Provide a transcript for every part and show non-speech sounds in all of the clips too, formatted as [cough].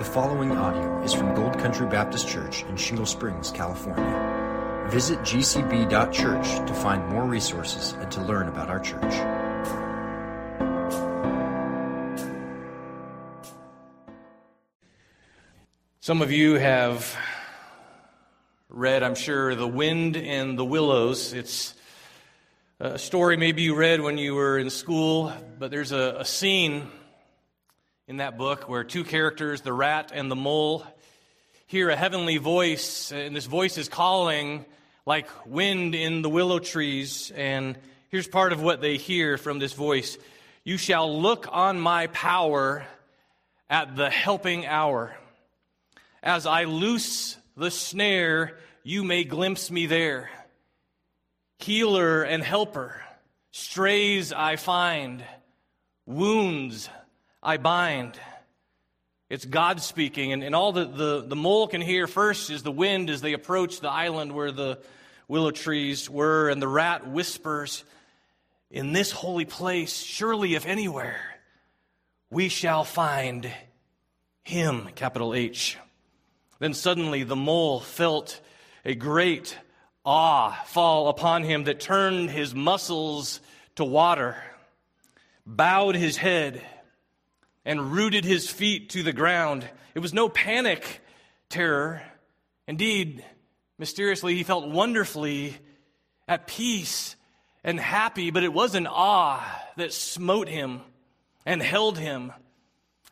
The following audio is from Gold Country Baptist Church in Shingle Springs, California. Visit gcb.church to find more resources and to learn about our church. Some of you have read, I'm sure, The Wind in the Willows. It's a story maybe you read when you were in school, but there's a, a scene in that book where two characters, the rat and the mole, hear a heavenly voice, and this voice is calling like wind in the willow trees. And here's part of what they hear from this voice You shall look on my power at the helping hour. As I loose the snare, you may glimpse me there. Healer and helper, strays I find, wounds I bind. It's God speaking, and, and all the, the, the mole can hear first is the wind as they approach the island where the willow trees were, and the rat whispers, In this holy place, surely if anywhere, we shall find him, capital H. Then suddenly the mole felt a great awe fall upon him that turned his muscles to water, bowed his head, and rooted his feet to the ground. It was no panic terror. Indeed, mysteriously, he felt wonderfully at peace and happy, but it was an awe that smote him and held him.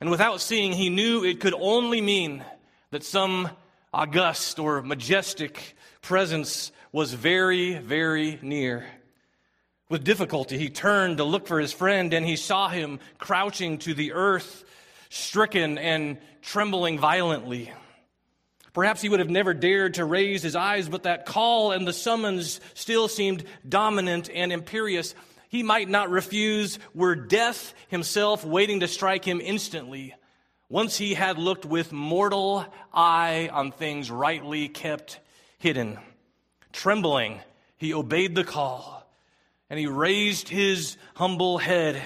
And without seeing, he knew it could only mean that some august or majestic presence was very, very near. With difficulty, he turned to look for his friend, and he saw him crouching to the earth, stricken and trembling violently. Perhaps he would have never dared to raise his eyes, but that call and the summons still seemed dominant and imperious. He might not refuse, were death himself waiting to strike him instantly. Once he had looked with mortal eye on things rightly kept hidden. Trembling, he obeyed the call and he raised his humble head.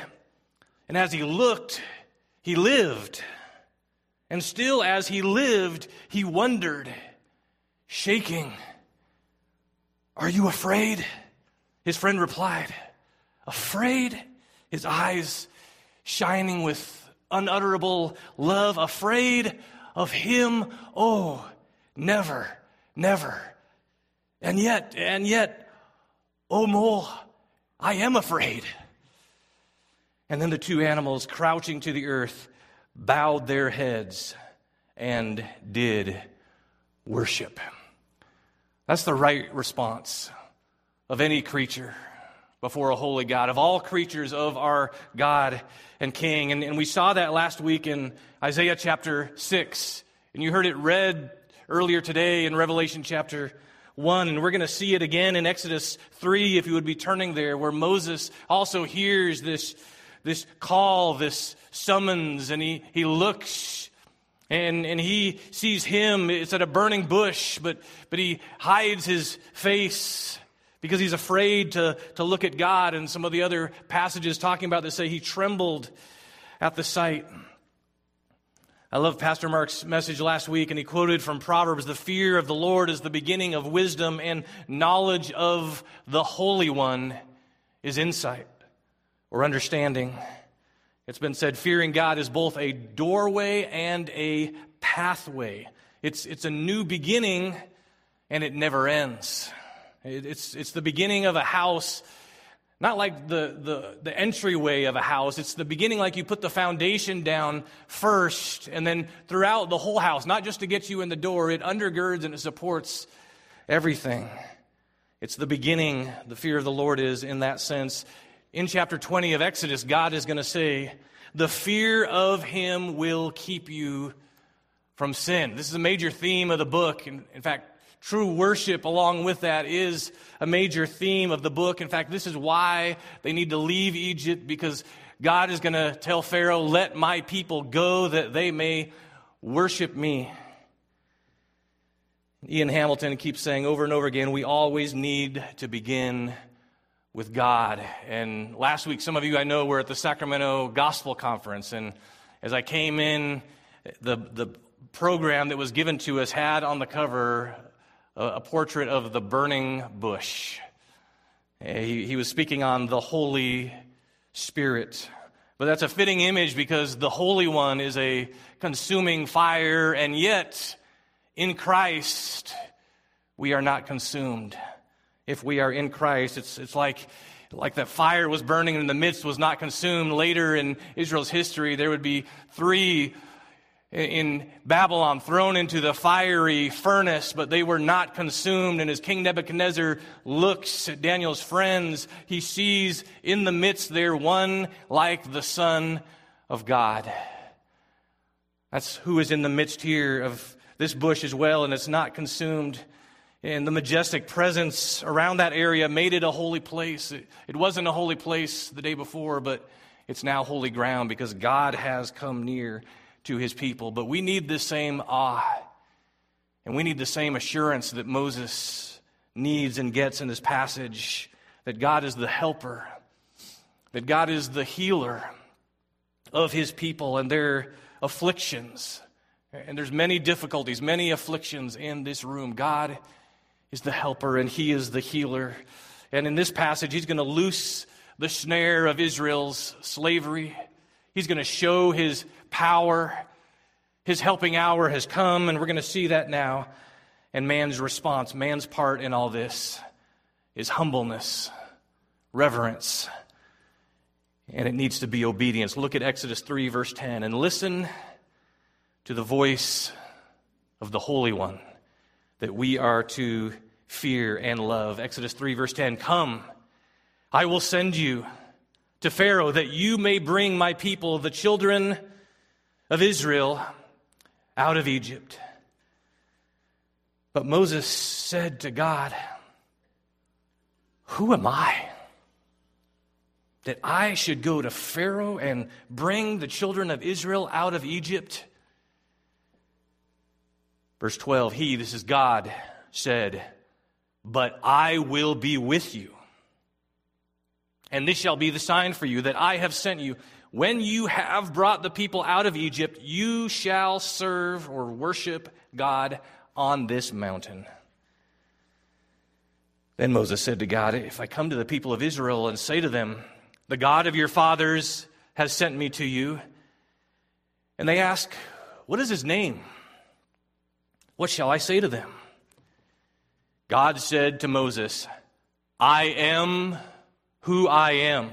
And as he looked, he lived. And still, as he lived, he wondered, shaking, Are you afraid? His friend replied, Afraid? His eyes shining with unutterable love, afraid of him? Oh, never, never. And yet, and yet, oh, mole, I am afraid. And then the two animals, crouching to the earth, bowed their heads and did worship. That's the right response of any creature before a holy God, of all creatures of our God and King. And, and, we saw that last week in Isaiah chapter 6. And you heard it read earlier today in Revelation chapter 1. And we're going to see it again in Exodus 3, if you would be turning there, where Moses also hears this, this call, this summons, and he, he looks and, and he sees him. It's at a burning bush, but, but he hides his face because he's afraid to, to look at God. And some of the other passages talking about this say he trembled at the sight. I love Pastor Mark's message last week, and he quoted from Proverbs The fear of the Lord is the beginning of wisdom, and knowledge of the Holy One is insight or understanding. It's been said fearing God is both a doorway and a pathway. It's, it's a new beginning, and it never ends. It's, it's the beginning of a house not like the, the, the entryway of a house. It's the beginning, like you put the foundation down first, and then throughout the whole house, not just to get you in the door, it undergirds and it supports everything. It's the beginning, the fear of the Lord is in that sense. In chapter 20 of Exodus, God is going to say, The fear of Him will keep you from sin. This is a major theme of the book. In, in fact, True worship, along with that, is a major theme of the book. In fact, this is why they need to leave Egypt because God is going to tell Pharaoh, Let my people go that they may worship me. Ian Hamilton keeps saying over and over again, we always need to begin with God. And last week, some of you I know were at the Sacramento Gospel Conference. And as I came in, the, the program that was given to us had on the cover a, portrait of the burning bush. Eh, he, he was speaking on the Holy Spirit. But that's a fitting image because the Holy One is a consuming fire, and yet in Christ we are not consumed. If we are in Christ, it's, it's like, like that fire was burning in the midst was not consumed. Later in Israel's history, there would be three in Babylon thrown into the fiery furnace, but they were not consumed. And as King Nebuchadnezzar looks at Daniel's friends, he sees in the midst there one like the Son of God. That's who is in the midst here of this bush as well, and it's not consumed. And the majestic presence around that area made it a holy place. It, it wasn't a holy place the day before, but it's now holy ground because God has come near to his people. But we need the same awe, and we need the same assurance that Moses needs and gets in this passage that God is the helper, that God is the healer of his people and their afflictions. And there's many difficulties, many afflictions in this room. God is the helper and he is the healer. And in this passage, he's going to loose the snare of Israel's slavery. He's going to show his power. His helping hour has come, and we're going to see that now. And man's response, man's part in all this is humbleness, reverence, and it needs to be obedience. Look at Exodus 3, verse 10, and listen to the voice of the Holy One that we are to fear and love. Exodus 3, verse 10 Come, I will send you to Pharaoh that you may bring my people, the children of Israel out of Egypt. But Moses said to God, Who am I? That I should go to Pharaoh and bring the children of Israel out of Egypt? Verse 12, He, this is God, said, But I will be with you. And this shall be the sign for you that I have sent you. When you have brought the people out of Egypt, you shall serve or worship God on this mountain. Then Moses said to God, If I come to the people of Israel and say to them, The God of your fathers has sent me to you, and they ask, What is his name? What shall I say to them? God said to Moses, I am who I am.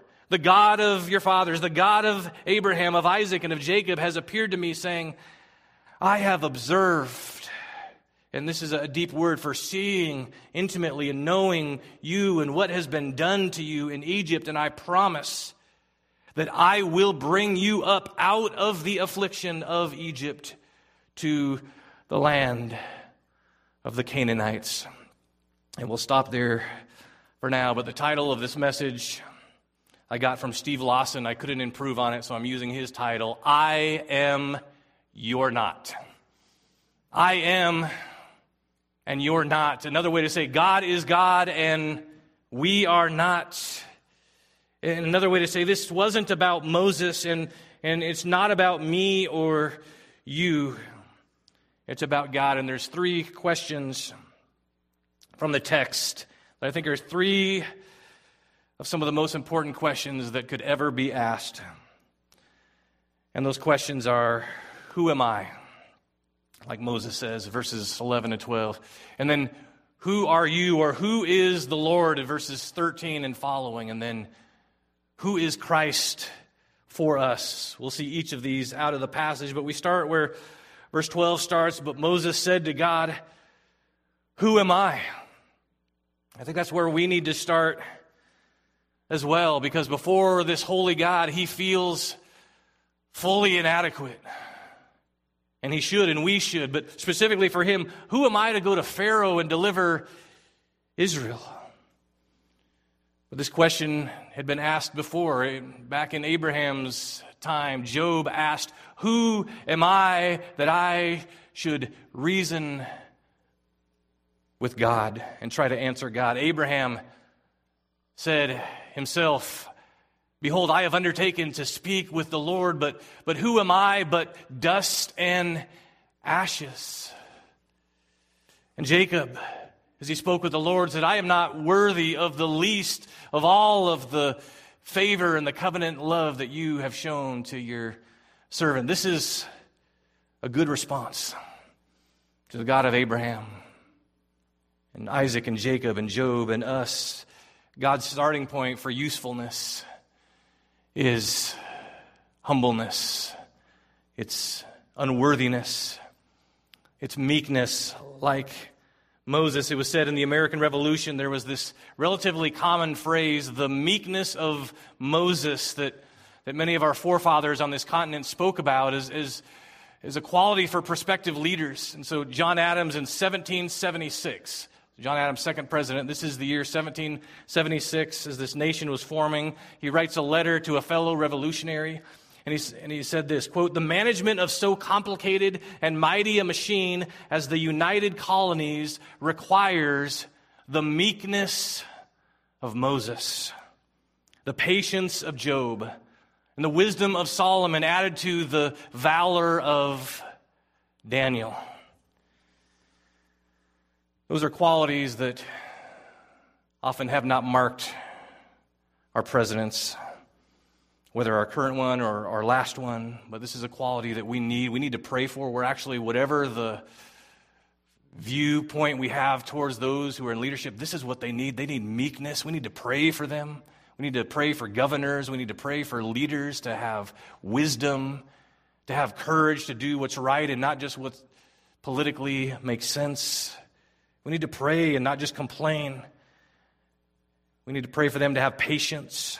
the God of your fathers, the God of Abraham, of Isaac, and of Jacob, has appeared to me, saying, I have observed. And this is a deep word for seeing intimately and knowing you and what has been done to you in Egypt. And I promise that I will bring you up out of the affliction of Egypt to the land of the Canaanites. And we'll stop there for now. But the title of this message I got from Steve Lawson. I couldn't improve on it, so I'm using his title I am, you're not. I am, and you're not. Another way to say God is God, and we are not. And another way to say this wasn't about Moses, and, and it's not about me or you. It's about God. And there's three questions from the text that I think are three of some of the most important questions that could ever be asked. And those questions are Who am I? Like Moses says, verses 11 and 12. And then, Who are you or who is the Lord in verses 13 and following. And then, Who is Christ for us? We'll see each of these out of the passage, but we start where verse 12 starts. But Moses said to God, Who am I? I think that's where we need to start as well, because before this holy God, he feels fully inadequate. And he should, and we should. But specifically for him, who am I to go to Pharaoh and deliver Israel? But this question had been asked before. Eh, back in Abraham's time, Job asked, Who am I that I should reason with God and try to answer God? Abraham said himself, Behold, I have undertaken to speak with the Lord, but, but who am I but dust and ashes? And Jacob, as he spoke with the Lord, said, I am not worthy of the least of all of the favor and the covenant love that you have shown to your servant. This is a good response to the God of Abraham and Isaac and Jacob and Job and us. God's starting point for usefulness is humbleness, it's unworthiness, it's meekness, like Moses. It was said in the American Revolution, there was this relatively common phrase, the meekness of Moses, that, that many of our forefathers on this continent spoke about as, as, as a quality for prospective leaders. And so John Adams in 1776 John Adams, second president. This is the year 1776 as this nation was forming. He writes a letter to a fellow revolutionary. And he, and he said this quote, The management of so complicated and mighty a machine as the United Colonies requires the meekness of Moses, the patience of Job, and the wisdom of Solomon added to the valor of Daniel. Those are qualities that often have not marked our presidents, whether our current one or our last one, but this is a quality that we need. We need to pray for. We're actually, whatever the viewpoint we have towards those who are in leadership, this is what they need. They need meekness. We need to pray for them. We need to pray for governors. We need to pray for leaders to have wisdom, to have courage to do what's right and not just what politically makes sense. We need to pray and not just complain. We need to pray for them to have patience.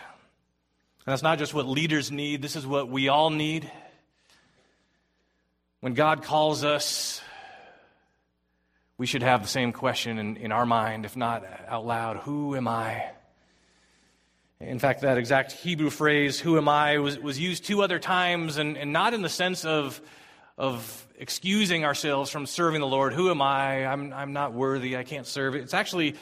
And that's not just what leaders need, this is what we all need. When God calls us, we should have the same question in, in our mind, if not out loud Who am I? In fact, that exact Hebrew phrase, who am I, was, was used two other times, and, and not in the sense of of excusing ourselves from serving the Lord. Who am I? I'm, I'm not worthy. I can't serve. It's actually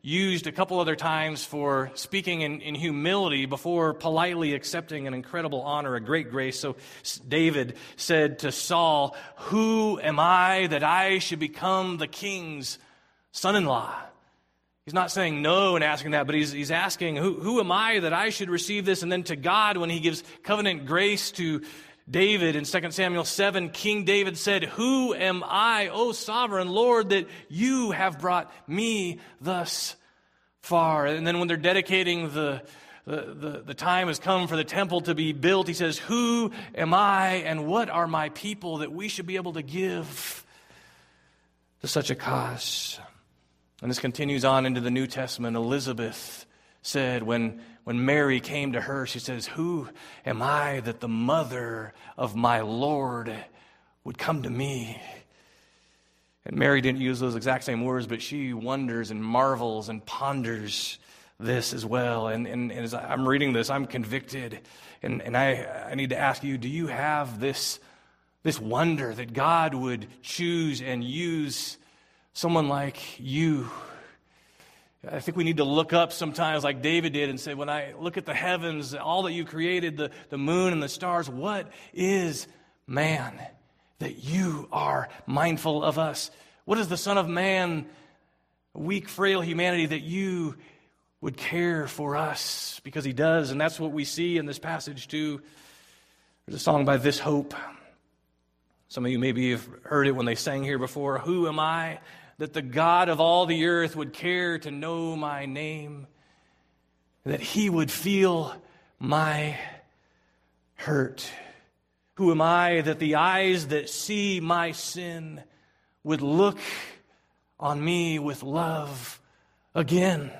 used a couple other times for speaking in, in humility before politely accepting an incredible honor, a great grace. So David said to Saul, Who am I that I should become the king's son in law? He's not saying no and asking that, but he's, he's asking, who, who am I that I should receive this? And then to God, when he gives covenant grace to, David in 2 Samuel 7, King David said, Who am I, O sovereign Lord, that you have brought me thus far? And then when they're dedicating the, the, the, the, time has come for the temple to be built, he says, Who am I and what are my people that we should be able to give to such a cause? And this continues on into the New Testament. Elizabeth said, when when Mary came to her, she says, Who am I that the mother of my Lord would come to me? And Mary didn't use those exact same words, but she wonders and marvels and ponders this as well. And, and, and as I'm reading this, I'm convicted. And, and I, I need to ask you do you have this, this wonder that God would choose and use someone like you? I think we need to look up sometimes, like David did, and say, When I look at the heavens, all that you created, the, the moon and the stars, what is man that you are mindful of us? What is the Son of Man, weak, frail humanity, that you would care for us? Because he does, and that's what we see in this passage, too. There's a song by This Hope. Some of you maybe have heard it when they sang here before. Who am I? That the God of all the earth would care to know my name, that he would feel my hurt. Who am I that the eyes that see my sin would look on me with love again?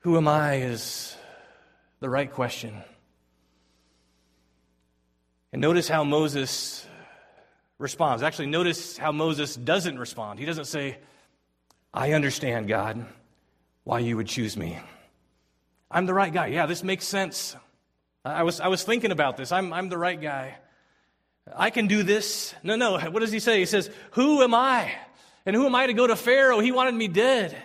Who am I is the right question. And notice how Moses responds. Actually, notice how Moses doesn't respond. He doesn't say, I understand, God, why you would choose me. I'm the right guy. Yeah, this makes sense. I was, I was thinking about this. I'm, I'm the right guy. I can do this. No, no. What does he say? He says, Who am I? And who am I to go to Pharaoh? He wanted me dead.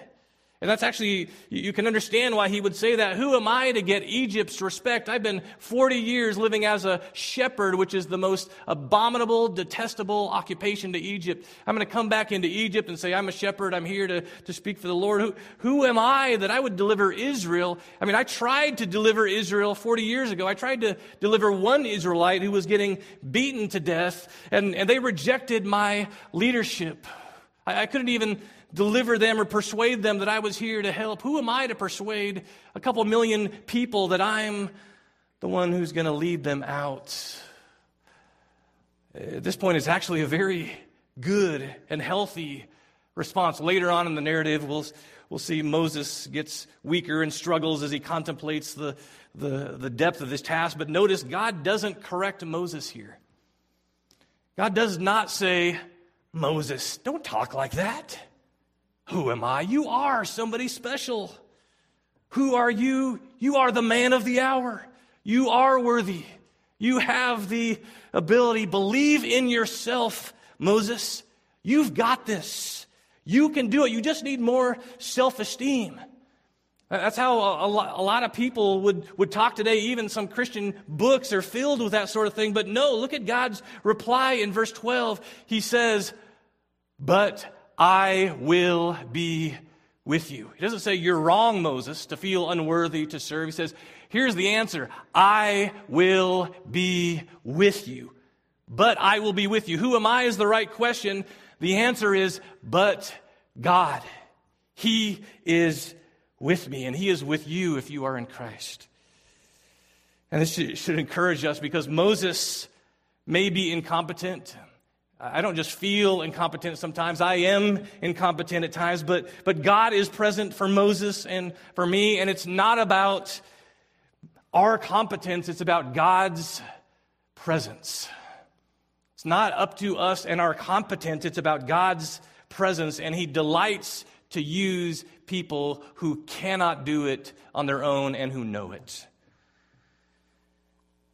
And that's actually, you can understand why he would say that. Who am I to get Egypt's respect? I've been 40 years living as a shepherd, which is the most abominable, detestable occupation to Egypt. I'm going to come back into Egypt and say, I'm a shepherd. I'm here to, to speak for the Lord. Who, who am I that I would deliver Israel? I mean, I tried to deliver Israel 40 years ago. I tried to deliver one Israelite who was getting beaten to death, and, and they rejected my leadership. I, I couldn't even deliver them or persuade them that I was here to help. Who am I to persuade a couple million people that I'm the one who's going to lead them out? Uh, at this point, it's actually a very good and healthy response. Later on in the narrative, we'll, we'll see Moses gets weaker and struggles as he contemplates the, the, the depth of this task. But notice, God doesn't correct Moses here. God does not say, Moses, don't talk like that. Who am I? You are somebody special. Who are you? You are the man of the hour. You are worthy. You have the ability. Believe in yourself, Moses. You've got this. You can do it. You just need more self esteem. That's how a lot of people would, would talk today. Even some Christian books are filled with that sort of thing. But no, look at God's reply in verse 12. He says, But I will be with you. He doesn't say, You're wrong, Moses, to feel unworthy to serve. He says, Here's the answer I will be with you. But I will be with you. Who am I is the right question. The answer is, But God. He is with me, and He is with you if you are in Christ. And this should encourage us because Moses may be incompetent. I don't just feel incompetent sometimes. I am incompetent at times, but, but God is present for Moses and for me, and it's not about our competence, it's about God's presence. It's not up to us and our competence, it's about God's presence, and He delights to use people who cannot do it on their own and who know it.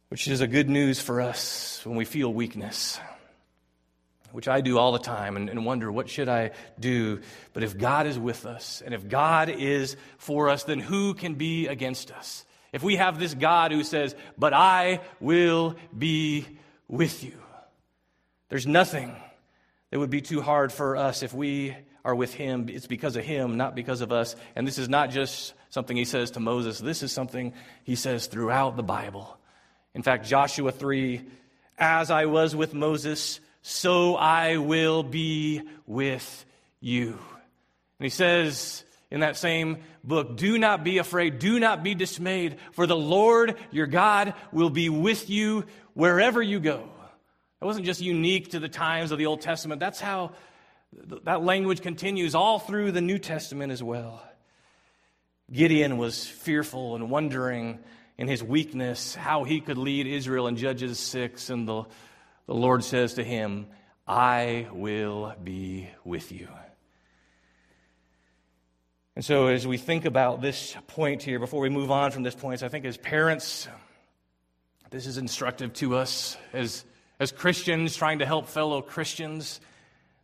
Which is a good news for us when we feel weakness which I do all the time and, and, wonder, what should I do? But if God is with us and if God is for us, then who can be against us? If we have this God who says, But I will be with you, there's nothing that would be too hard for us if we are with Him. It's because of Him, not because of us. And this is not just something He says to Moses, this is something He says throughout the Bible. In fact, Joshua 3 As I was with Moses, so I will be with you. And he says in that same book, Do not be afraid, do not be dismayed, for the Lord your God will be with you wherever you go. That wasn't just unique to the times of the Old Testament, that's how that language continues all through the New Testament as well. Gideon was fearful and wondering in his weakness how he could lead Israel in Judges 6 and the the Lord says to him, I will be with you. And so, as we think about this point here, before we move on from this point, I think as parents, this is instructive to us. As, as Christians trying to help fellow Christians,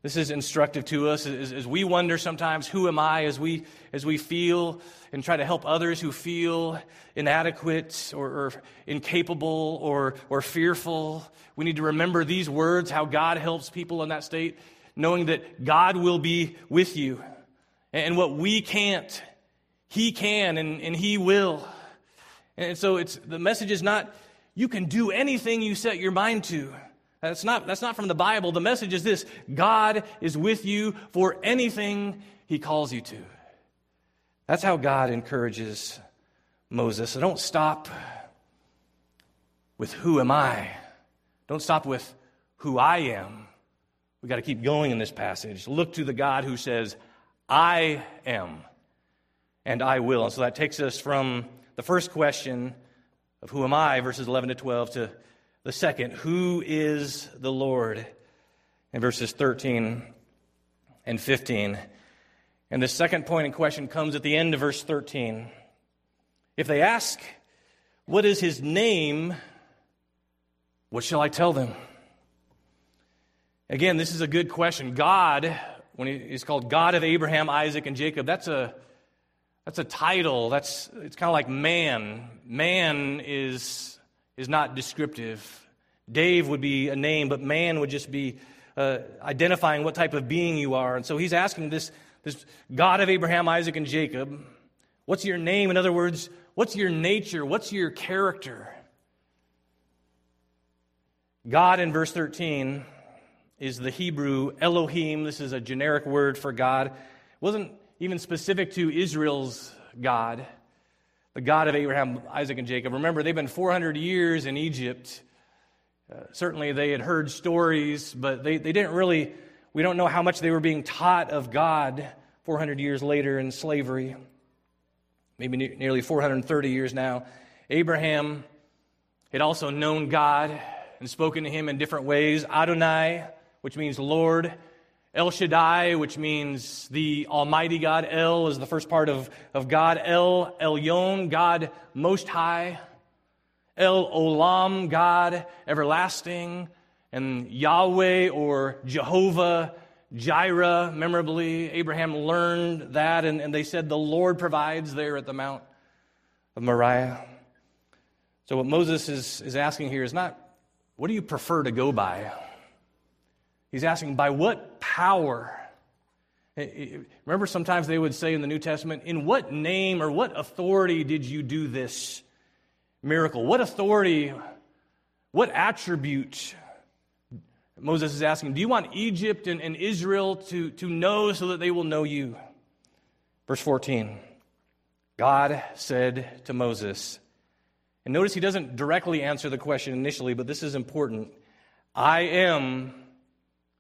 this is instructive to us as, as, we wonder sometimes, who am I? As we, as we feel and try to help others who feel inadequate or, or incapable or, or fearful, we need to remember these words, how God helps people in that state, knowing that God will be with you. And what we can't, He can and, and He will. And so it's, the message is not, you can do anything you set your mind to. That's not, that's not from the Bible. The message is this God is with you for anything He calls you to. That's how God encourages Moses. So don't stop with who am I? Don't stop with who I am. We've got to keep going in this passage. Look to the God who says, I am, and I will. And so that takes us from the first question of who am I, verses 11 to 12, to the second, who is the Lord? in verses 13 and 15. And the second point in question comes at the end of verse 13. If they ask, What is his name? What shall I tell them? Again, this is a good question. God, when he's called God of Abraham, Isaac, and Jacob, that's a that's a title. That's it's kind of like man. Man is is not descriptive. Dave would be a name, but man would just be uh, identifying what type of being you are. And so he's asking this this God of Abraham, Isaac, and Jacob, what's your name? In other words, what's your nature? What's your character? God in verse 13 is the Hebrew Elohim. This is a generic word for God. It wasn't even specific to Israel's God, the God of Abraham, Isaac, and Jacob. Remember, they've been 400 years in Egypt. Uh, certainly, they had heard stories, but they, they didn't really, we don't know how much they were being taught of God 400 years later in slavery. Maybe ne- nearly 430 years now. Abraham had also known God and spoken to him in different ways. Adonai, which means Lord. El Shaddai, which means the Almighty God. El is the first part of, of God. El Elyon, God Most High. El Olam, God Everlasting. And Yahweh or Jehovah Jireh, memorably, Abraham learned that, and, and they said the Lord provides there at the Mount of Moriah. So, what Moses is, is asking here is not what do you prefer to go by? He's asking, by what power? Remember, sometimes they would say in the New Testament, in what name or what authority did you do this miracle? What authority, what attribute? Moses is asking, do you want Egypt and, and Israel to, to know so that they will know you? Verse 14 God said to Moses, and notice he doesn't directly answer the question initially, but this is important. I am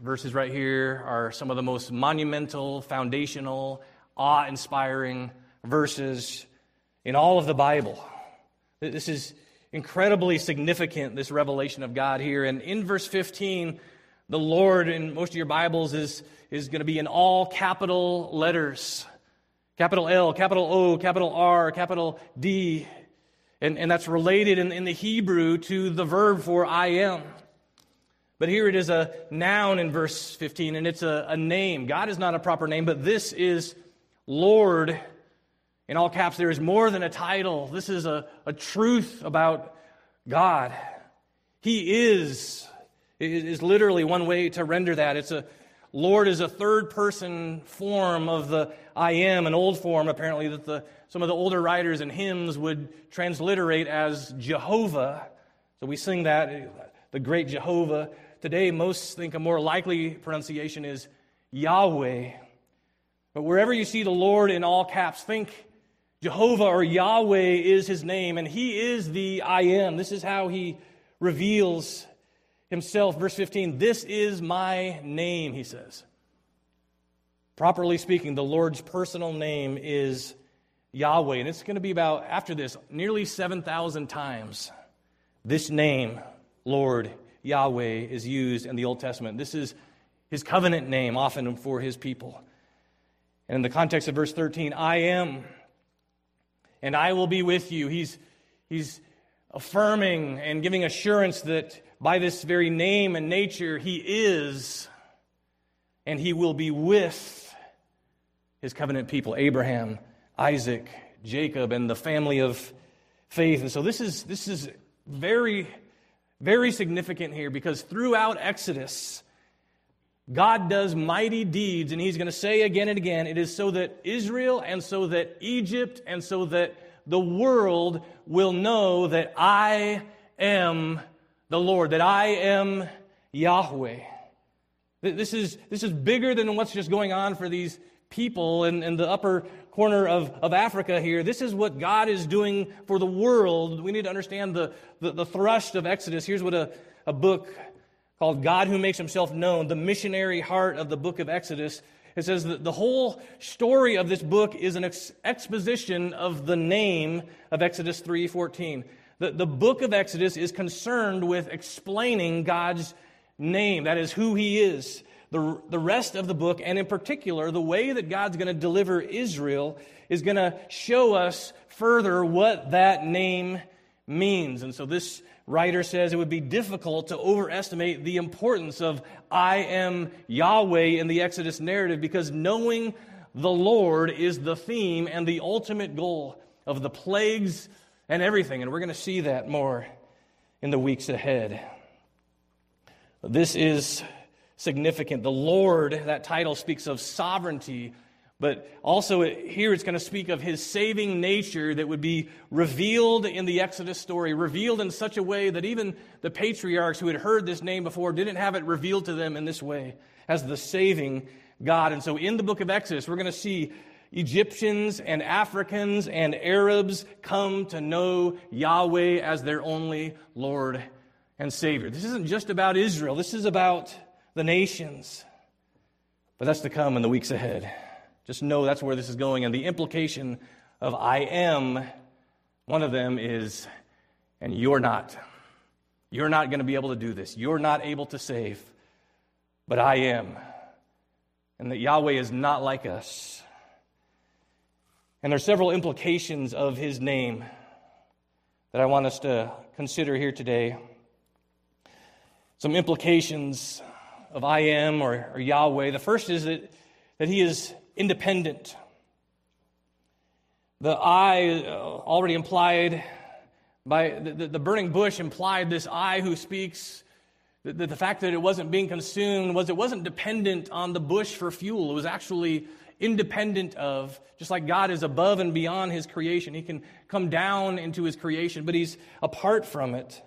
verses right here are some of the most monumental, foundational, awe inspiring verses in all of the Bible. This is incredibly significant, this revelation of God here. And in verse 15, the Lord in most of your Bibles is, is going to be in all capital letters capital L, capital O, capital R, capital D. And, and that's related in, in the Hebrew to the verb for I am. But here it is a noun in verse 15, and it's a, a name. God is not a proper name, but this is Lord. In all caps, there is more than a title. This is a, a truth about God. He is, is literally one way to render that. It's a Lord is a third person form of the I am, an old form apparently that the some of the older writers and hymns would transliterate as Jehovah. So we sing that, the great Jehovah. Today, most think a more likely pronunciation is Yahweh. But wherever you see the Lord in all caps, think Jehovah or Yahweh is his name, and he is the I am. This is how he reveals himself. Verse 15 This is my name, he says. Properly speaking, the Lord's personal name is Yahweh. And it's going to be about, after this, nearly 7,000 times this name, Lord Yahweh, is used in the Old Testament. This is his covenant name, often for his people. And in the context of verse 13, I am, and I will be with you. He's, he's affirming and giving assurance that by this very name and nature, he is, and he will be with his covenant people, Abraham, Isaac, Jacob, and the family of faith. And so this is, this is very, very significant here because throughout Exodus, God does mighty deeds, and he's going to say again and again, it is so that Israel and so that Egypt and so that the world will know that I am the Lord, that I am Yahweh. This is, this is bigger than what's just going on for these people in, in the upper corner of, of Africa here. This is what God is doing for the world. We need to understand the, the, the thrust of Exodus. Here's what a, a book called God Who Makes Himself Known, the missionary heart of the book of Exodus. It says that the whole story of this book is an ex- exposition of the name of Exodus 3:14. The, the book of Exodus is concerned with explaining God's name, that is who he is. The, the rest of the book, and in particular, the way that God's going to deliver Israel, is going to show us further what that name means. And so this writer says it would be difficult to overestimate the importance of I am Yahweh in the Exodus narrative because knowing the Lord is the theme and the ultimate goal of the plagues and everything. And we're going to see that more in the weeks ahead. This is significant. The Lord, that title speaks of sovereignty but also, here it's going to speak of his saving nature that would be revealed in the Exodus story, revealed in such a way that even the patriarchs who had heard this name before didn't have it revealed to them in this way as the saving God. And so, in the book of Exodus, we're going to see Egyptians and Africans and Arabs come to know Yahweh as their only Lord and Savior. This isn't just about Israel, this is about the nations. But that's to come in the weeks ahead. Just know that's where this is going. And the implication of I am, one of them is, and you're not. You're not going to be able to do this. You're not able to save, but I am. And that Yahweh is not like us. And there are several implications of his name that I want us to consider here today. Some implications of I am or, or Yahweh. The first is that, that he is independent. The I uh, already implied by the, the, burning bush implied this I who speaks. The, the, the fact that it wasn't being consumed was it wasn't dependent on the bush for fuel. It was actually independent of, just like God is above and beyond his creation. He can come down into his creation, but he's apart from it.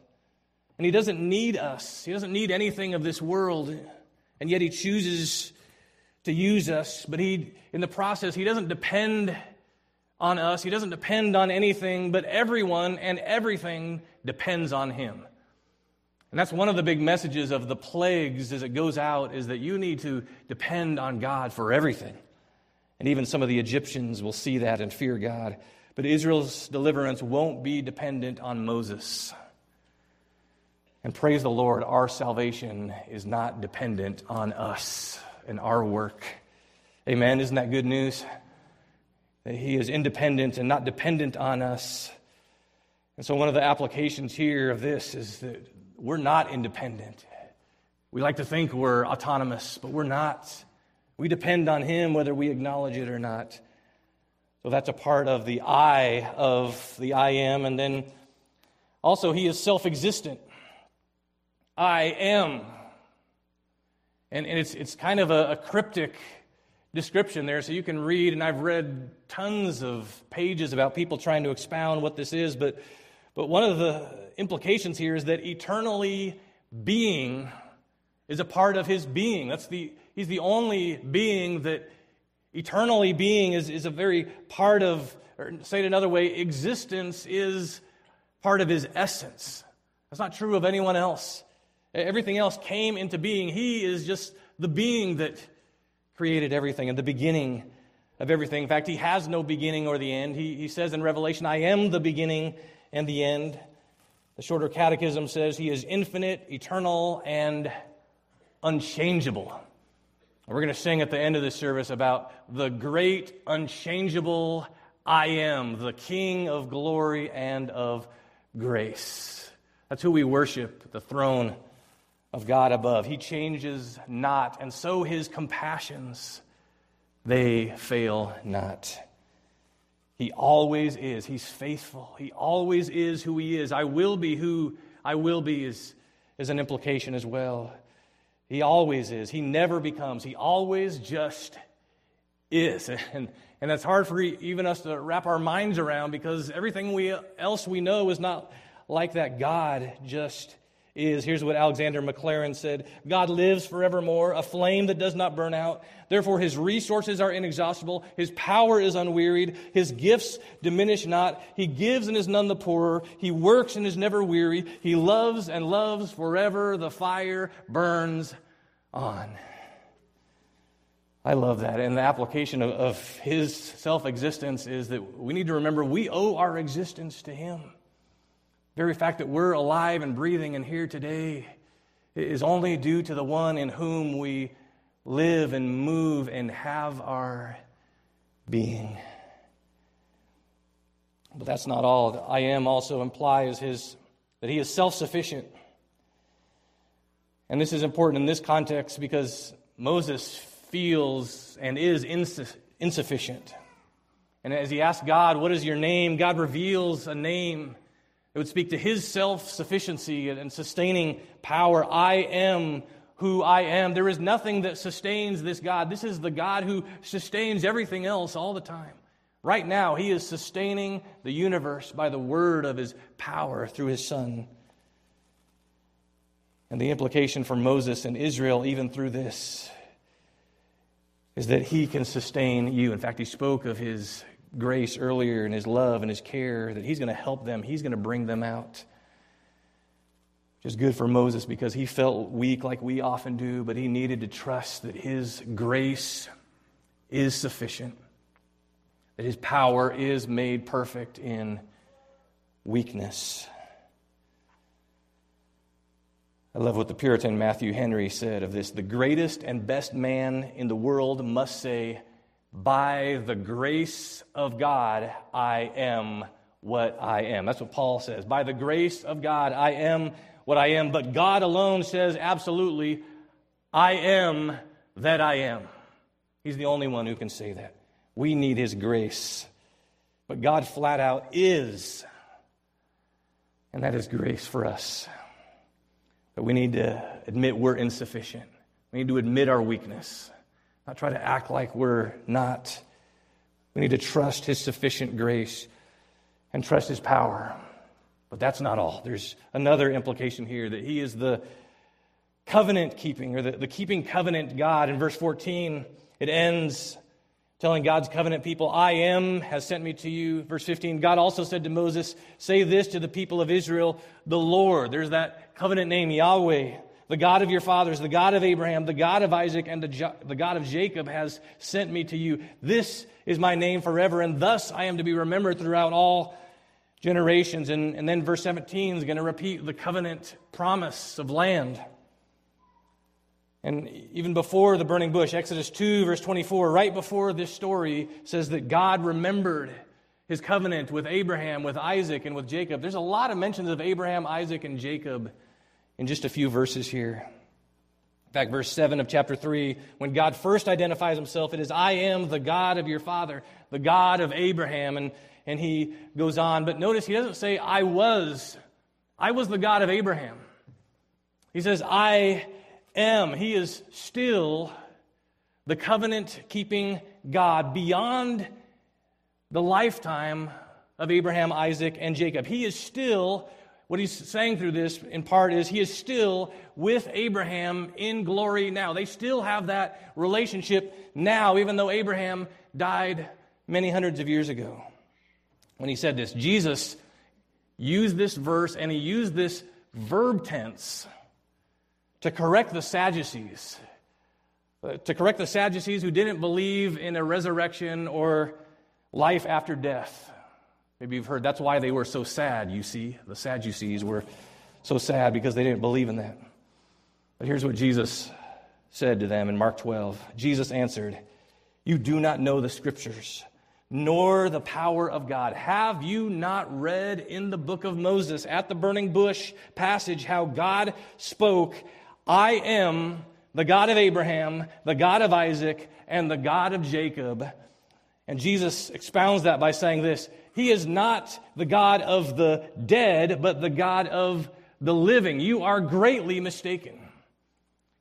And he doesn't need us, he doesn't need anything of this world. And yet he chooses to use us, but he, in the process, he doesn't depend on us. He doesn't depend on anything, but everyone and everything depends on him. And that's one of the big messages of the plagues as it goes out is that you need to depend on God for everything. And even some of the Egyptians will see that and fear God. But Israel's deliverance won't be dependent on Moses. And praise the Lord, our salvation is not dependent on us and our work. Amen. Isn't that good news? That He is independent and not dependent on us. And so, one of the applications here of this is that we're not independent. We like to think we're autonomous, but we're not. We depend on Him whether we acknowledge it or not. So, that's a part of the I of the I am. And then also, He is self existent. I am. And, and it's, it's kind of a, a cryptic description there, so you can read, and I've read tons of pages about people trying to expound what this is, but, but one of the implications here is that eternally being is a part of his being. That's the, he's the only being that eternally being is, is a very part of, or say it another way, existence is part of his essence. That's not true of anyone else. Everything else came into being. He is just the being that created everything and the beginning of everything. In fact, he has no beginning or the end. He, he says in Revelation, I am the beginning and the end. The shorter catechism says he is infinite, eternal, and unchangeable. We're going to sing at the end of this service about the great, unchangeable I am, the King of glory and of grace. That's who we worship, the throne of God above. He changes not, and so his compassions, they fail not. He always is. He's faithful. He always is who he is. I will be who I will be is, is an implication as well. He always is. He never becomes. He always just is. [laughs] And, and that's hard for even us to wrap our minds around because everything we, else we know is not like that. God just is. Here's what Alexander Maclaren said God lives forevermore, a flame that does not burn out. Therefore, his resources are inexhaustible. His power is unwearied. His gifts diminish not. He gives and is none the poorer. He works and is never weary. He loves and loves forever. The fire burns on. I love that. And the application of, of his self existence is that we need to remember we owe our existence to him. Very fact that we're alive and breathing and here today is only due to the one in whom we live and move and have our being. But that's not all. I am also implies his that he is self-sufficient. And this is important in this context because Moses feels and is insufficient. And as he asks God, What is your name? God reveals a name that would speak to his self sufficiency and sustaining power. I am who I am. There is nothing that sustains this God. This is the God who sustains everything else all the time. Right now, he is sustaining the universe by the word of his power through his Son. And the implication for Moses and Israel, even through this, is that He can sustain you. In fact, He spoke of His grace earlier and His love and His care, that He's going to help them, He's going to bring them out. Is good for Moses because he felt weak like we often do, but he needed to trust that His grace is sufficient, that His power is made perfect in weakness. I love what the Puritan Matthew Henry said of this. The greatest and best man in the world must say, By the grace of God, I am what I am. That's what Paul says. By the grace of God, I am what I am. But God alone says, absolutely, I am that I am. He's the only one who can say that. We need His grace. But God flat out is. And that is grace for us. But we need to admit we're insufficient. We need to admit our weakness, not try to act like we're not. We need to trust His sufficient grace and trust His power. But that's not all. There's another implication here that He is the covenant keeping, or the, the keeping covenant God. In verse 14, it ends telling God's covenant people, I am has sent me to you. Verse 15, God also said to Moses, Say this to the people of Israel, the Lord. There's that covenant name, Yahweh, the God of your fathers, the God of Abraham, the God of Isaac, and the, the God of Jacob has sent me to you. This is my name forever, and thus I am to be remembered throughout all generations. And, and then verse 17 is going to repeat the covenant promise of land. And even before the burning bush, Exodus 2, verse 24, right before this story, says that God remembered his covenant with Abraham, with Isaac, and with Jacob. There's a lot of mentions of Abraham, Isaac, and Jacob in just a few verses here. In fact, verse 7 of chapter 3, when God first identifies himself, it is, I am the God of your father, the God of Abraham. And, and he goes on. But notice he doesn't say, I was. I was the God of Abraham. He says, I am. He is still the covenant keeping God beyond the lifetime of Abraham, Isaac, and Jacob. He is still, what he's saying through this in part is, he is still with Abraham in glory now. They still have that relationship now, even though Abraham died many hundreds of years ago. When he said this, Jesus used this verse and he used this verb tense to correct the Sadducees, uh, to correct the Sadducees who didn't believe in a resurrection or life after death. Maybe you've heard that's why they were so sad, you see. The Sadducees were so sad because they didn't believe in that. But here's what Jesus said to them in Mark 12 Jesus answered, You do not know the scriptures, nor the power of God. Have you not read in the book of Moses at the burning bush passage how God spoke I am the God of Abraham, the God of Isaac, and the God of Jacob. And Jesus expounds that by saying this He is not the God of the dead, but the God of the living. You are greatly mistaken.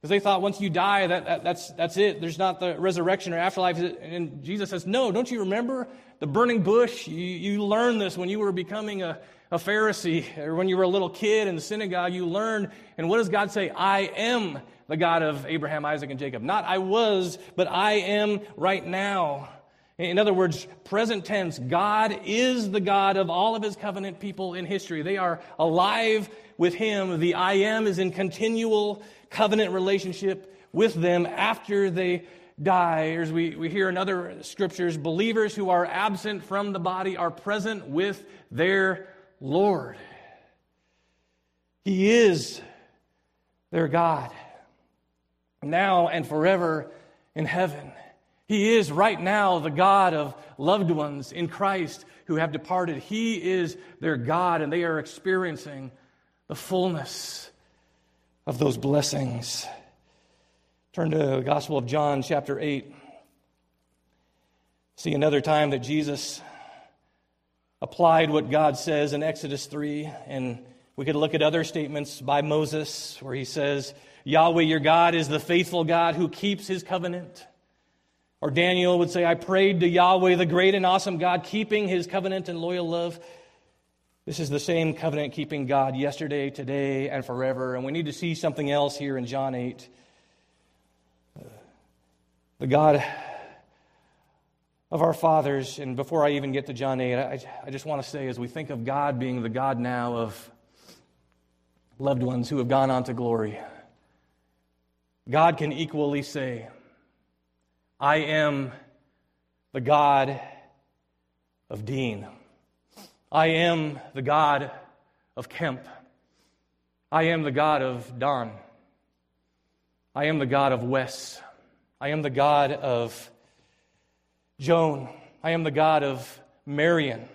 Because they thought once you die, that, that, that's, that's it. There's not the resurrection or afterlife. And Jesus says, No, don't you remember the burning bush? You, you learned this when you were becoming a, a Pharisee or when you were a little kid in the synagogue, you learned, and what does God say? I am the God of Abraham, Isaac, and Jacob. Not I was, but I am right now. In other words, present tense, God is the God of all of his covenant people in history. They are alive with him. The I am is in continual covenant relationship with them after they die. As we, we hear in other scriptures, believers who are absent from the body are present with their Lord. He is their God, now and forever in heaven. He is right now the God of loved ones in Christ who have departed. He is their God, and they are experiencing the fullness of those blessings. Turn to the Gospel of John, chapter 8. See another time that Jesus applied what God says in Exodus 3, and we could look at other statements by Moses where he says, Yahweh your God is the faithful God who keeps his covenant. Or Daniel would say, I prayed to Yahweh, the great and awesome God, keeping his covenant and loyal love. This is the same covenant keeping God yesterday, today, and forever. And we need to see something else here in John 8. Uh, the God of our fathers, and before I even get to John 8, I, I just want to say as we think of God being the God now of loved ones who have gone on to glory, God can equally say, I am the God of Dean. I am the God of Kemp. I am the God of Don. I am the God of Wes. I am the God of Joan. I am the God of Marion.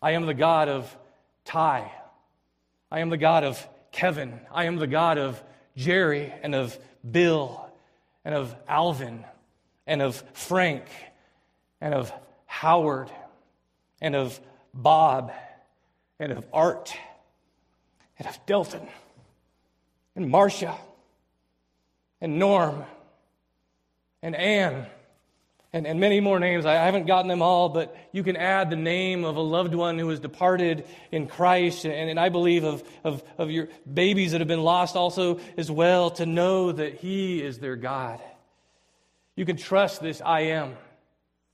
I am the God of Ty. I am the God of Kevin. I am the God of Jerry and of Bill and of Alvin and of Frank and of Howard and of Bob and of Art and of Delton and Marcia and Norm and Anne, and, and many more names. I haven't gotten them all, but you can add the name of a loved one who has departed in Christ. And, and I believe of, of, of your babies that have been lost also as well to know that He is their God. You can trust this I am.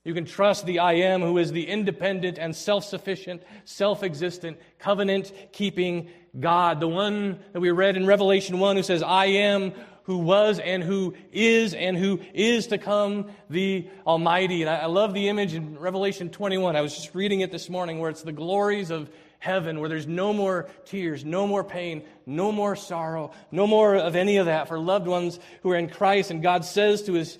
You can trust the I am who is the independent and self sufficient, self existent, covenant keeping God. The one that we read in Revelation 1 who says, I am who was and who is and who is to come, the Almighty. And I, love the image in Revelation 21. I was just reading it this morning where it's the glories of heaven, where there's no more tears, no more pain, no more sorrow, no more of any of that for loved ones who are in Christ. And God says to his,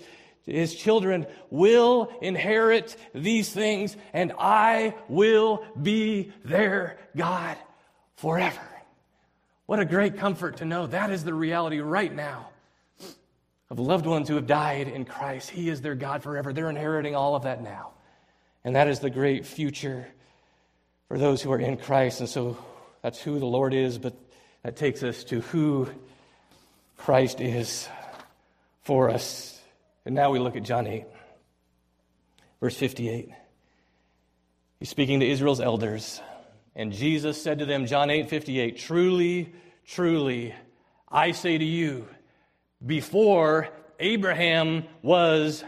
his children, will inherit these things, and I will be their God forever. What a great comfort to know that is the reality right now of loved ones who have died in Christ. He is their God forever. They're inheriting all of that now. And that is the great future for those who are in Christ. And so that's who the Lord is, but that takes us to who Christ is for us. And now we look at John 8, verse 58. He's speaking to Israel's elders. And Jesus said to them, John 8, 58, Truly, truly, I say to you, before Abraham was,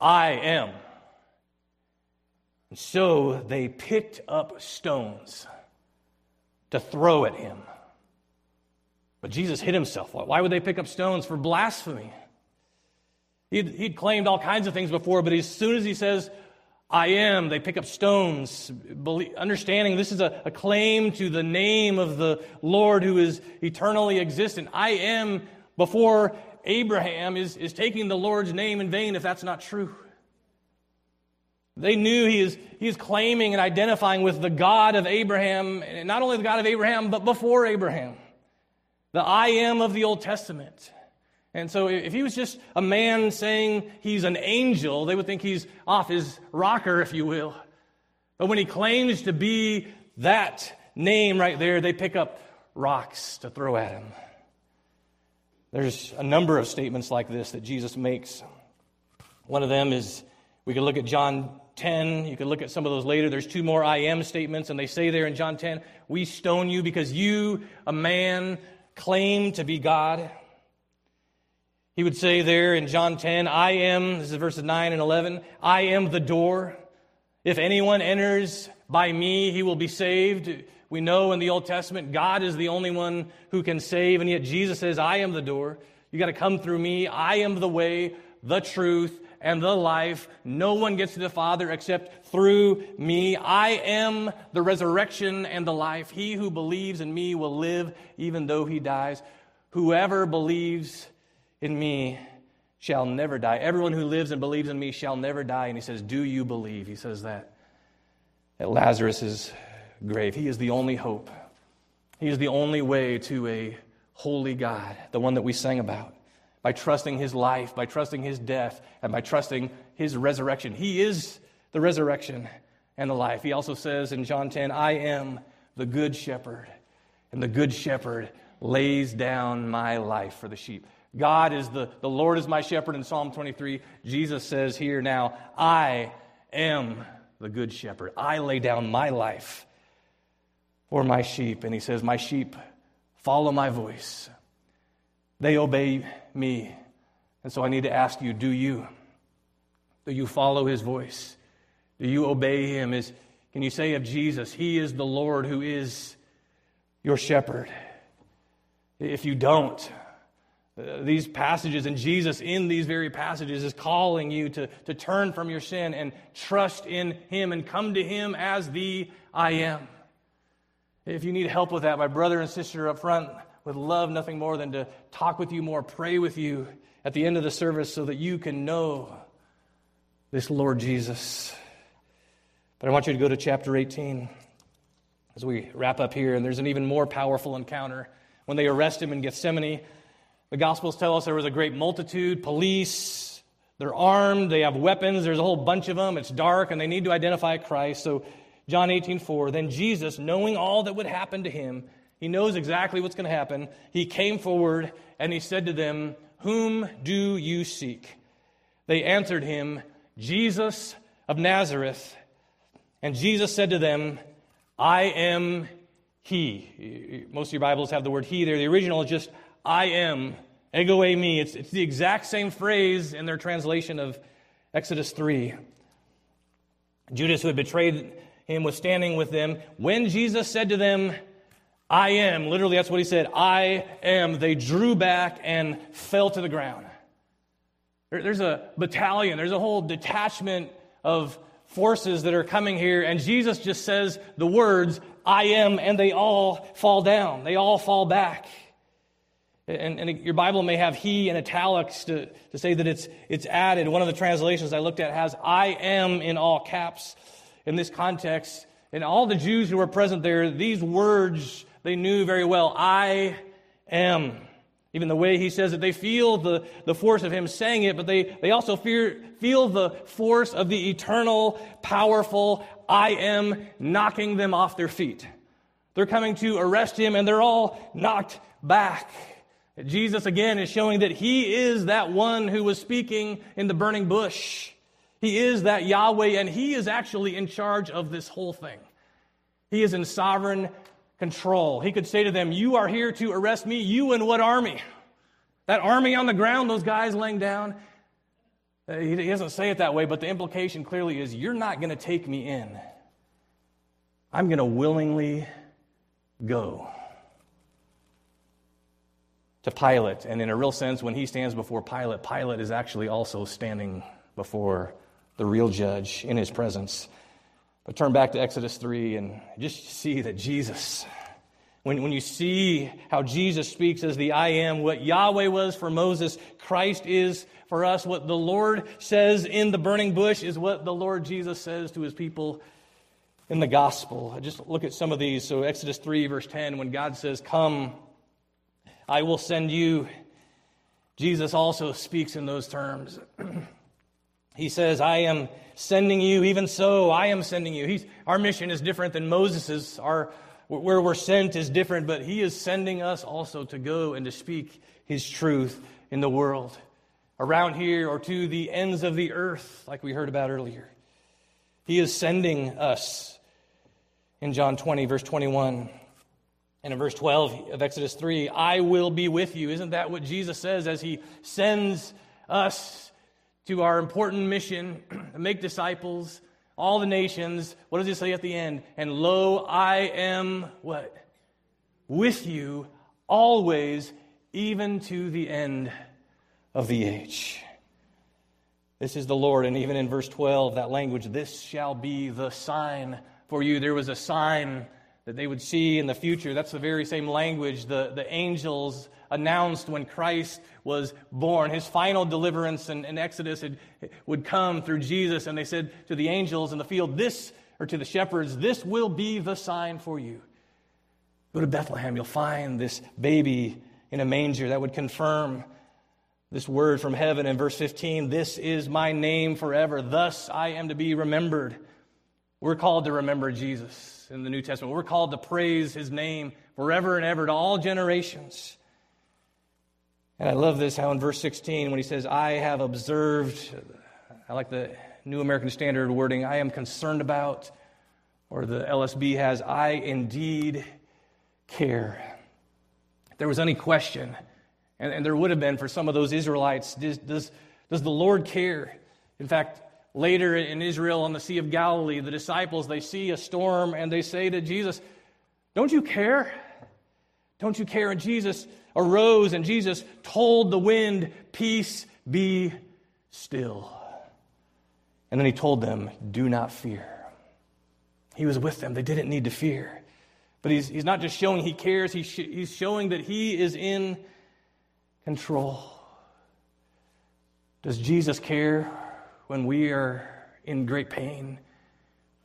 I am. And so they picked up stones to throw at him. But Jesus hid himself. Why would they pick up stones? For blasphemy. He'd, he'd claimed all kinds of things before, but as soon as he says, I am, they pick up stones, understanding this is a, a claim to the name of the Lord who is eternally existent. I am before Abraham is, is taking the Lord's name in vain if that's not true. They knew he is, he is claiming and identifying with the God of Abraham, and not only the God of Abraham, but before Abraham. The I am of the Old Testament. And so if he was just a man saying he's an angel, they would think he's off his rocker, if you will. But when he claims to be that name right there, they pick up rocks to throw at him. There's a number of statements like this that Jesus makes. One of them is we can look at John 10. You can look at some of those later. There's two more I am statements, and they say there in John 10, We stone you because you, a man, claim to be God. He would say there in John 10, I am, this is verses 9 and 11, I am the door. If anyone enters by me, he will be saved. We know in the Old Testament, God is the only one who can save, and yet Jesus says, I am the door. You got to come through me. I am the way, the truth, and the life. No one gets to the Father except through me. I am the resurrection and the life. He who believes in me will live even though he dies. Whoever believes in me shall never die. Everyone who lives and believes in me shall never die. And he says, Do you believe? He says that at Lazarus' grave. He is the only hope. He is the only way to a holy God, the one that we sang about by trusting his life, by trusting his death, and by trusting his resurrection. He is the resurrection and the life. He also says in John 10, I am the good shepherd, and the good shepherd lays down my life for the sheep. God is the, the Lord is my shepherd in Psalm 23. Jesus says here now, I am the good shepherd. I lay down my life for my sheep. And he says, My sheep follow my voice. They obey me. And so I need to ask you do you? Do you follow his voice? Do you obey him? Is, can you say of Jesus, He is the Lord who is your shepherd? If you don't, Uh, these passages and Jesus in these very passages is calling you to, to turn from your sin and trust in Him and come to Him as the I am. If you need help with that, my brother and sister up front, would love nothing more than to talk with you more, pray with you at the end of the service so that you can know this Lord Jesus. But I want you to go to chapter 18 as we wrap up here, and there's an even more powerful encounter. When they arrest him in Gethsemane, the Gospels tell us there was a great multitude, police, they're armed, they have weapons, there's a whole bunch of them, it's dark, and they need to identify Christ. So, John 18, 4, then Jesus, knowing all that would happen to him, he knows exactly what's going to happen. He came forward and he said to them, Whom do you seek? They answered him, Jesus of Nazareth. And Jesus said to them, I am he. Most of your Bibles have the word he there. The original is just I am. Ego eimi. It's, it's the exact same phrase in their translation of Exodus 3. Judas, who had betrayed him, was standing with them. When Jesus said to them, I am. Literally, that's what he said. I am. They drew back and fell to the ground. There's a battalion, there's a whole detachment of forces that are coming here, and Jesus just says the words, I am, and they all fall down. They all fall back. And, and, your Bible may have he in italics to, to say that it's, it's added. One of the translations I looked at has I am in all caps in this context. And all the Jews who were present there, these words they knew very well, I am. Even the way he says it, they feel the, the force of him saying it, but they, they also fear, feel the force of the eternal, powerful I am knocking them off their feet. They're coming to arrest him and they're all knocked back. Jesus again is showing that he is that one who was speaking in the burning bush. He is that Yahweh and he is actually in charge of this whole thing. He is in sovereign control. He could say to them, You are here to arrest me. You and what army? That army on the ground, those guys laying down. Uh, he doesn't say it that way, but the implication clearly is you're not going to take me in. I'm going to willingly go to Pilate. And in a real sense, when he stands before Pilate, Pilate is actually also standing before the real judge in his presence. But turn back to Exodus 3 and just see that Jesus, when, when you see how Jesus speaks as the I am, what Yahweh was for Moses, Christ is for us. What the Lord says in the burning bush is what the Lord Jesus says to his people in the gospel. Just look at some of these. So, Exodus 3, verse 10, when God says, Come, I will send you, Jesus also speaks in those terms. [clears throat] he says, I am sending you. Even so, I am sending you. He's, our mission is different than Moses's. Our, where we're sent is different, but he is sending us also to go and to speak his truth in the world, around here or to the ends of the earth, like we heard about earlier. He is sending us in John 20, verse 21. And in verse 12 of Exodus 3, I will be with you. Isn't that what Jesus says as he sends us to our important mission [clears throat] to make disciples, all the nations? What does he say at the end? And lo, I am what? With you always, even to the end of the age. This is the Lord. And even in verse 12, that language, this shall be the sign for you. There was a sign that they would see in the future. That's the very same language the, the angels announced when Christ was born. His final deliverance in, Exodus had, would come through Jesus. And they said to the angels in the field, This, or to the shepherds, this will be the sign for you. Go to Bethlehem, you'll find this baby in a manger that would confirm this word from heaven in verse 15 This is my name forever. Thus I am to be remembered. We're called to remember Jesus in the New Testament. We're called to praise his name forever and ever to all generations. And I love this how in verse 16, when he says, I have observed, I like the New American Standard wording, I am concerned about, or the LSB has, I indeed care. If there was any question, and, and there would have been for some of those Israelites. Does, does, does the Lord care? In fact, later in Israel on the Sea of Galilee, the disciples, they see a storm and they say to Jesus, Don't you care? Don't you care? And Jesus arose and Jesus told the wind, Peace be still. And then he told them, Do not fear. He was with them. They didn't need to fear. But he's, he's not just showing he cares, he's, he's showing that he is in control. Does Jesus care when we are in great pain?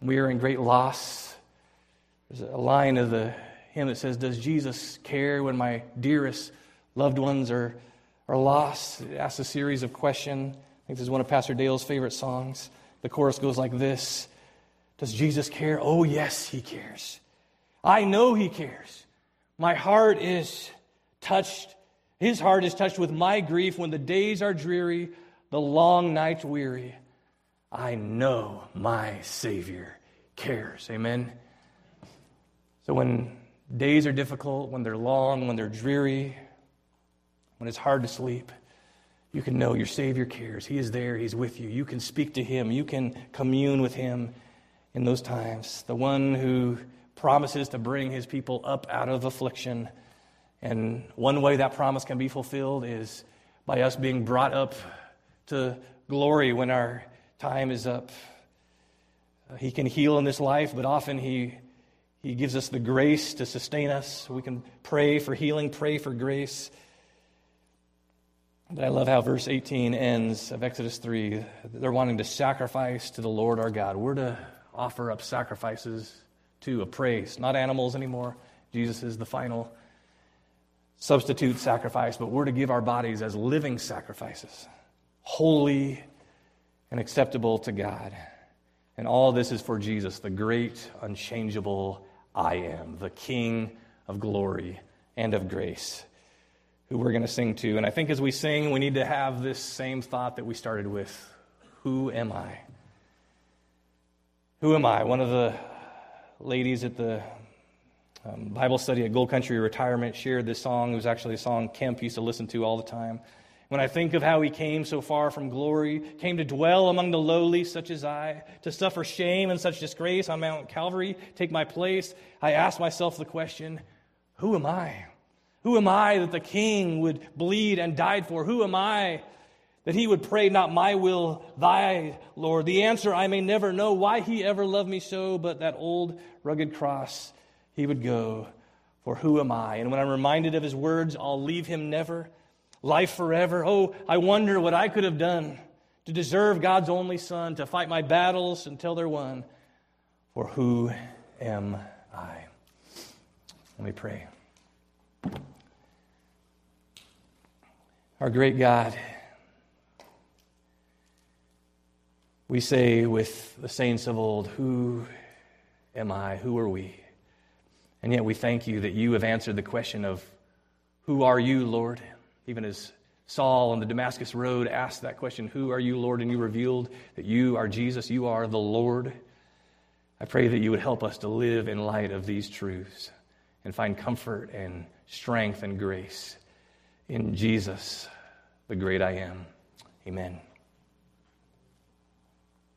We are in great loss. There's a line of the hymn that says, Does Jesus care when my dearest loved ones are, are lost? It asks a series of questions. I think this is one of Pastor Dale's favorite songs. The chorus goes like this Does Jesus care? Oh, yes, he cares. I know he cares. My heart is touched his heart is touched with my grief when the days are dreary, the long nights weary. I know my Savior cares. Amen. So when days are difficult, when they're long, when they're dreary, when it's hard to sleep, you can know your Savior cares. He is there, He's with you. You can speak to Him, you can commune with Him in those times. The one who promises to bring His people up out of affliction and one way that promise can be fulfilled is by us being brought up to glory when our time is up. Uh, he can heal in this life, but often he, he gives us the grace to sustain us. We can pray for healing, pray for grace. But I love how verse 18 ends of Exodus 3. They're wanting to sacrifice to the Lord our God. We're to offer up sacrifices to a praise, not animals anymore. Jesus is the final substitute sacrifice, but we're to give our bodies as living sacrifices, holy and acceptable to God. And all this is for Jesus, the great, unchangeable I am, the King of glory and of grace, who we're going to sing to. And I think as we sing, we need to have this same thought that we started with Who am I? Who am I? One of the ladies at the um, Bible study at Gold Country Retirement shared this song. It was actually a song Kemp used to listen to all the time. When I think of how he came so far from glory, came to dwell among the lowly, such as I, to suffer shame and such disgrace on Mount Calvary, take my place, I ask myself the question Who am I? Who am I that the king would bleed and died for? Who am I that he would pray, Not my will, thy, Lord? The answer I may never know why he ever loved me so, but that old rugged cross he would go, For who am I? And when I'm reminded of his words, I'll leave him never, life forever. Oh, I wonder what I could have done to deserve God's only Son, to fight my battles until they're won. For who am I? Let me pray. Our great God, we say with the saints of old, Who am I? Who are we? And yet we thank you that you have answered the question of, Who are you, Lord? Even as Saul on the Damascus Road asked that question, Who are you, Lord? And you revealed that you are Jesus, you are the Lord. I pray that you would help us to live in light of these truths and find comfort and strength and grace in Jesus, the great I am. Amen.